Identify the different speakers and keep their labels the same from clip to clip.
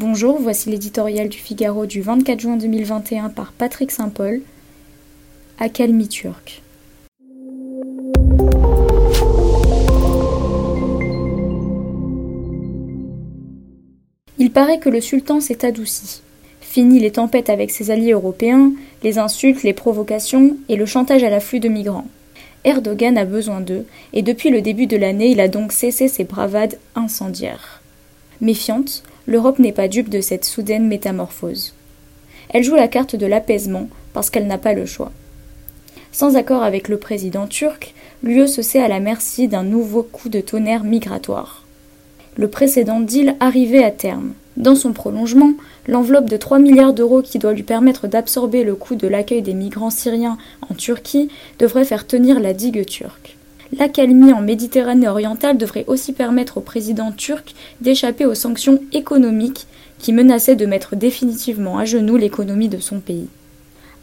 Speaker 1: Bonjour, voici l'éditorial du Figaro du 24 juin 2021 par Patrick Saint-Paul. Accalmie turque. Il paraît que le sultan s'est adouci. Fini les tempêtes avec ses alliés européens, les insultes, les provocations et le chantage à l'afflux de migrants. Erdogan a besoin d'eux, et depuis le début de l'année, il a donc cessé ses bravades incendiaires. Méfiante, l'Europe n'est pas dupe de cette soudaine métamorphose. Elle joue la carte de l'apaisement parce qu'elle n'a pas le choix. Sans accord avec le président turc, l'UE se sait à la merci d'un nouveau coup de tonnerre migratoire. Le précédent deal arrivait à terme. Dans son prolongement, l'enveloppe de 3 milliards d'euros qui doit lui permettre d'absorber le coût de l'accueil des migrants syriens en Turquie devrait faire tenir la digue turque. L'accalmie en Méditerranée orientale devrait aussi permettre au président turc d'échapper aux sanctions économiques qui menaçaient de mettre définitivement à genoux l'économie de son pays.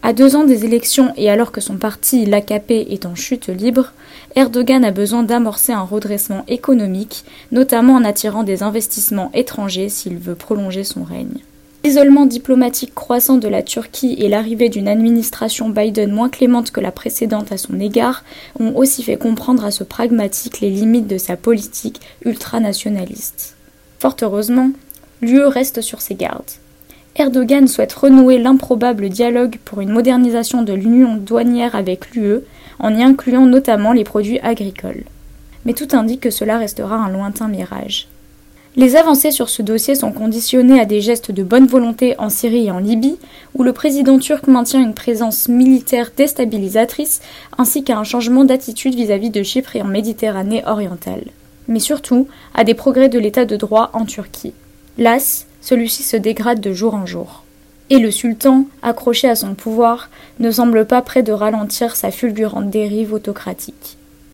Speaker 1: À deux ans des élections et alors que son parti, l'AKP, est en chute libre, Erdogan a besoin d'amorcer un redressement économique, notamment en attirant des investissements étrangers s'il veut prolonger son règne. L'isolement diplomatique croissant de la Turquie et l'arrivée d'une administration Biden moins clémente que la précédente à son égard ont aussi fait comprendre à ce pragmatique les limites de sa politique ultranationaliste. Fort heureusement, l'UE reste sur ses gardes. Erdogan souhaite renouer l'improbable dialogue pour une modernisation de l'union douanière avec l'UE, en y incluant notamment les produits agricoles. Mais tout indique que cela restera un lointain mirage. Les avancées sur ce dossier sont conditionnées à des gestes de bonne volonté en Syrie et en Libye, où le président turc maintient une présence militaire déstabilisatrice, ainsi qu'à un changement d'attitude vis-à-vis de Chypre et en Méditerranée orientale. Mais surtout, à des progrès de l'état de droit en Turquie. Las, celui-ci se dégrade de jour en jour. Et le sultan, accroché à son pouvoir, ne semble pas prêt de ralentir sa fulgurante dérive autocratique.